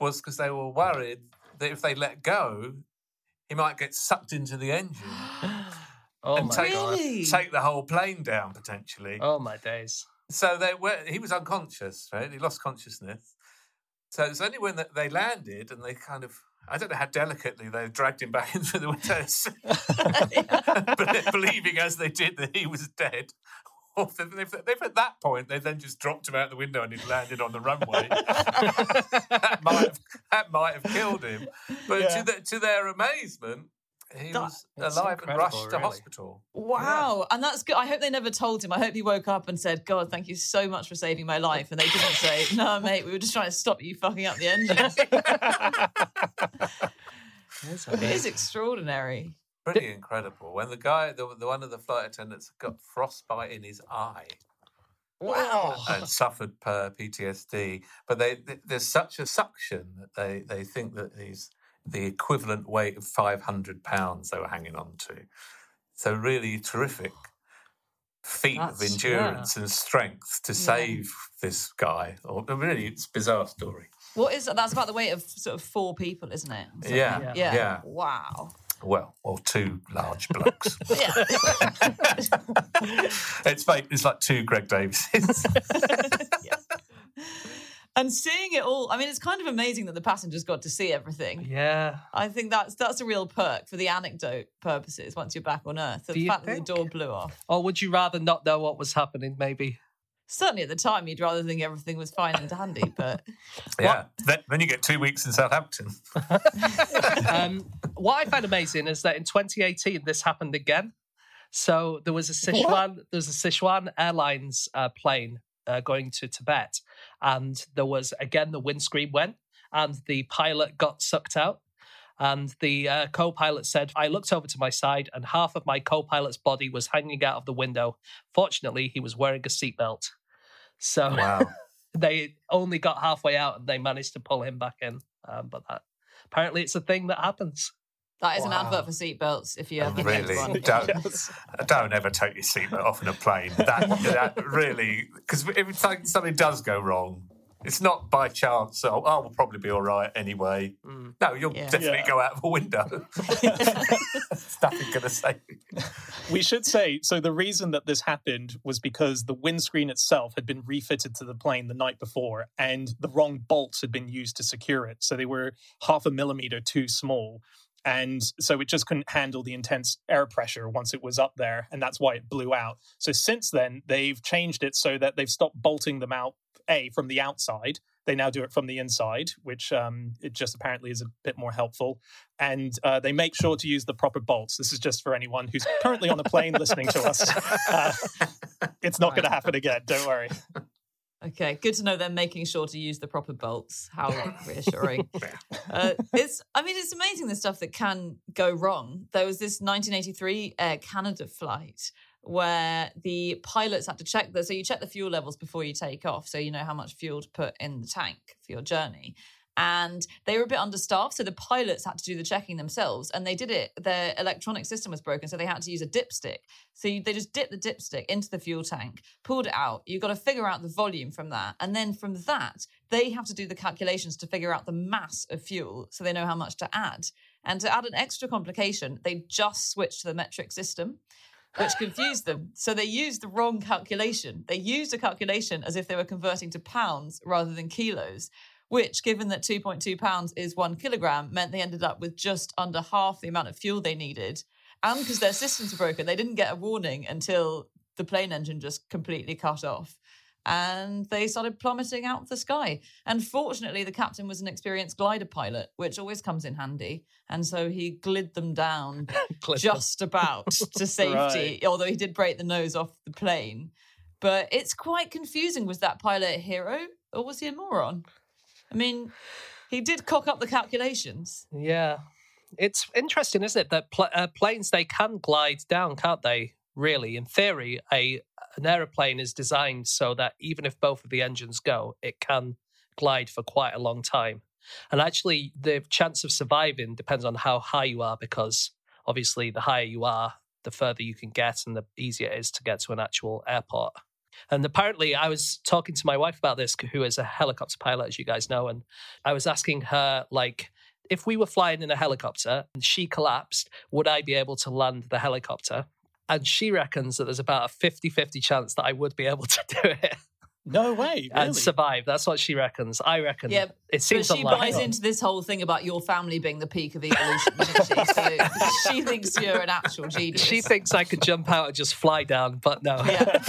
was because they were worried that if they let go, he might get sucked into the engine Oh and my take, god. Really? take the whole plane down potentially. Oh my days. So they were, he was unconscious, right? He lost consciousness. So it's only when th- they landed and they kind of, I don't know how delicately they dragged him back in through the windows, believing as they did that he was dead. Or if, if, if at that point they then just dropped him out the window and he landed on the runway, that might have, that might have killed him. But Yeah. to, the, to their amazement, he That- was alive and incredible, rushed to hospital. Wow. And that's good. I hope they never told him. I hope he woke up and said, God, thank you so much for saving my life. And they didn't say, No, mate, we were just trying to stop you fucking up the engine. It's it is amazing. extraordinary. Pretty incredible. When the guy, the, the one of the flight attendants, got frostbite in his eye Wow. and suffered per PTSD, but they, th there's such a suction that they they think that he's the equivalent weight of 500 pounds they were hanging on to. So really terrific feat of That's- endurance and strength to save this guy. Or really, it's a bizarre story. What is that? that's about the weight of sort of four people, isn't it? Something Yeah, Yeah. yeah. yeah. Wow. Well, or two large blokes. Yeah. it's fake. It's like two Greg Davises. and seeing it all. I mean, it's kind of amazing that the passengers got to see everything. Yeah. I think that's that's a real perk for the anecdote purposes. Once you're back on Earth, the you fact that the door blew off. Or would you rather not know what was happening? Maybe. Certainly at the time, you'd rather think everything was fine and dandy, but Yeah. Then, then you get two weeks in Southampton. um, what I find amazing is that in 2018 this happened again. So there was a Sichuan, there was a Sichuan Airlines uh, plane uh, going to Tibet, and there was again the windscreen went, and the pilot got sucked out. And the uh, co-pilot said, "I looked over to my side, and half of my co-pilot's body was hanging out of the window. Fortunately, he was wearing a seatbelt, so Wow. they only got halfway out, and they managed to pull him back in. Um, but that apparently it's a thing that happens." that is an advert for seatbelts. If you ever really get one. don't Yes. don't ever take your seatbelt off in a plane. That, that really because if something, something does go wrong, it's not by chance. So, oh we'll probably be all right anyway. Mm. No, you'll Yeah. definitely Yeah. go out of a window. There's nothing going to save you. We should say so. The reason that this happened was because the windscreen itself had been refitted to the plane the night before, and the wrong bolts had been used to secure it. So they were half a millimeter too small. And so it just couldn't handle the intense air pressure once it was up there. And that's why it blew out. So since then, they've changed it so that they've stopped bolting them out, A, from the outside. They now do it from the inside, which um, it just apparently is a bit more helpful and uh, they make sure to use the proper bolts. This is just for anyone who's currently on a plane listening to us. Uh, it's not going to happen again. Don't worry. Okay, good to know they're making sure to use the proper bolts. How reassuring. uh, it's, I mean, it's amazing the stuff that can go wrong. There was this 1983 Air Canada flight where the pilots had to check the, so you check the fuel levels before you take off, so you know how much fuel to put in the tank for your journey. And they were a bit understaffed, so the pilots had to do the checking themselves, and they did it. Their electronic system was broken, so they had to use a dipstick. So you, they just dipped the dipstick into the fuel tank, pulled it out. You've got to figure out the volume from that. And then from that, they have to do the calculations to figure out the mass of fuel so they know how much to add. And to add an extra complication, they just switched to the metric system, which confused them. So they used the wrong calculation. They used a calculation as if they were converting to pounds rather than kilos. Which, given that 2.2 pounds is one kilogram, meant they ended up with just under half the amount of fuel they needed and because their systems were broken, they didn't get a warning until the plane engine just completely cut off. And they started plummeting out of the sky. And fortunately, the captain was an experienced glider pilot, which always comes in handy. And so he glid them down just about to safety, although he did break the nose off the plane. But it's quite confusing. Was that pilot a hero or was he a moron? I mean, he did cock up the calculations. Yeah, it's interesting, isn't it? That pl- uh, planes they can glide down, can't they? Really, in theory, a an aeroplane is designed so that even if both of the engines go, it can glide for quite a long time. And actually, the chance of surviving depends on how high you are, because obviously, the higher you are, the further you can get, and the easier it is to get to an actual airport. And apparently, I was talking to my wife about this, who is a helicopter pilot, as you guys know, and I was asking her, like, if we were flying in a helicopter and she collapsed, would I be able to land the helicopter? And she reckons that there's about a 50 50 chance that I would be able to do it No way. and really? survive. That's what she reckons. I reckon Yeah, it But seems she unlikely. buys into this whole thing about your family being the peak of evolution, she? So she thinks you're an actual genius. She thinks I could jump out and just fly down, but no. Yeah.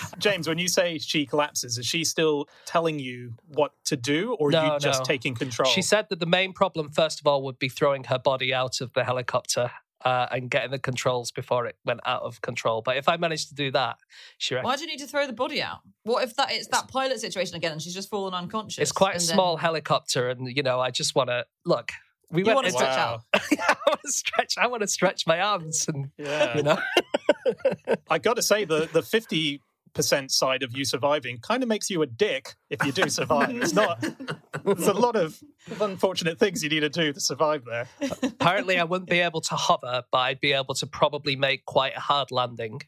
James, when you say she collapses, is she still telling you what to do or are No, you just no. taking control? She said that the main problem, first of all, would be throwing her body out of the helicopter uh, and getting the controls before it went out of control. But if I managed to do that, she reckons Why do you need to throw the body out? What if that it's that pilot situation again and she's just fallen unconscious? it's quite a and then small helicopter, and you know, I just want to look. We You went want to stretch Wow. out. I want to stretch. I want to stretch my arms, and yeah. you know, I got to say, the, the 50% side of you surviving kind of makes you a dick if you do survive. it's not, there's a lot of unfortunate things you need to do to survive there. apparently, I wouldn't be able to hover, but I'd be able to probably make quite a hard landing.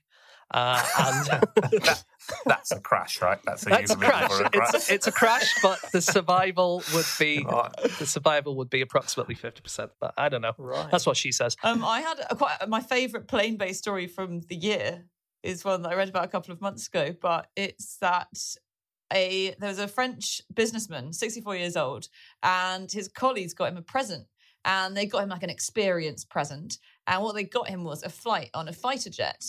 Uh, and That, that's a crash, right? That's a that's a crash. for a crash. It's, it's a crash, but the survival would be Right. the survival would be approximately fifty percent. But I don't know. Right. That's what she says. Um, I had a, quite my favourite plane-based story from the year is one that I read about a couple of months ago, but it's that a there was a French businessman, 64 years old, and his colleagues got him a present. And they got him like an experience present. And what they got him was a flight on a fighter jet.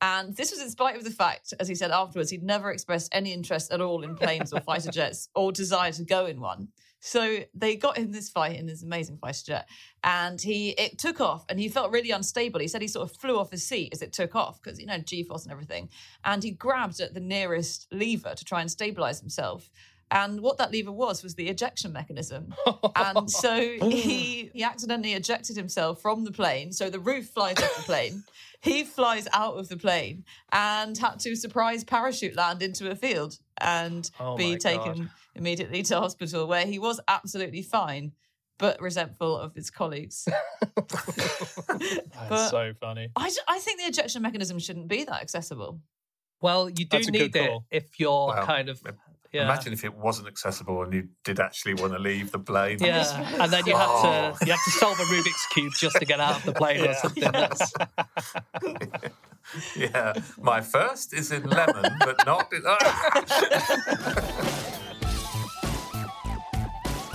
And this was in spite of the fact, as he said afterwards, he'd never expressed any interest at all in planes or fighter jets or desire to go in one. So they got him this fight in this amazing fighter jet, and he it took off, and he felt really unstable. He said he sort of flew off his seat as it took off because you know G-force and everything, and he grabbed at the nearest lever to try and stabilize himself. And what that lever was was the ejection mechanism. and so he he accidentally ejected himself from the plane. So the roof flies off the plane. He flies out of the plane and had to surprise parachute land into a field and Oh be taken God. Immediately to hospital where he was absolutely fine but resentful of his colleagues. That's so funny. I, ju- I think the ejection mechanism shouldn't be that accessible. Well, you do That's a good need it call. if you're Well, kind of yeah. Imagine if it wasn't accessible and you did actually want to leave the plane. Yeah, and then you have Oh. to you have to solve a Rubik's cube just to get out of the plane or Yeah. something. That's, Yeah. My first is in lemon, but not in. Ah!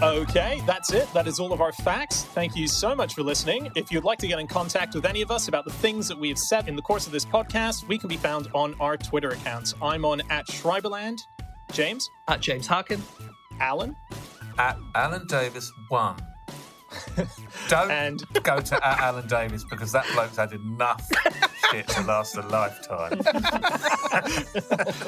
Okay, that's it. That is all of our facts. Thank you so much for listening. If you'd like to get in contact with any of us about the things that we have said in the course of this podcast, we can be found on our Twitter accounts. I'm on at Schreiberland. James, at James Harkin. Alan, At Alan Davies one. Don't And- go to at Alan Davies because that bloke's had enough shit to last a lifetime.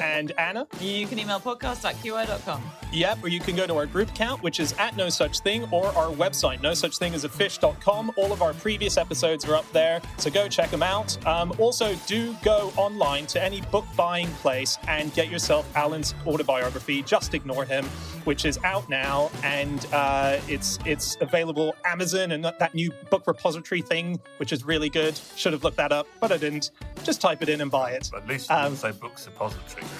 and Anna. You can email podcast at qi.com. Yep, or you can go to our group account, which is at No Such Thing, or our website, no such thing as a fish.com. All of our previous episodes are up there, so go check them out. Um, also, do go online to any book buying place and get yourself Alan's autobiography, Just Ignore Him, which is out now, and uh, it's it's available Amazon and that, that new book repository thing, which is really good. Should have looked that up, but I didn't. Just type it in and buy it. At least Um, say book suppository.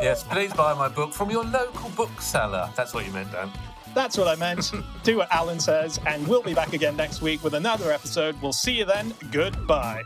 Yes, please buy my book from your local bookseller. That's what you meant, Dan. That's what I meant. Do what Alan says, and we'll be back again next week with another episode. We'll see you then. Goodbye.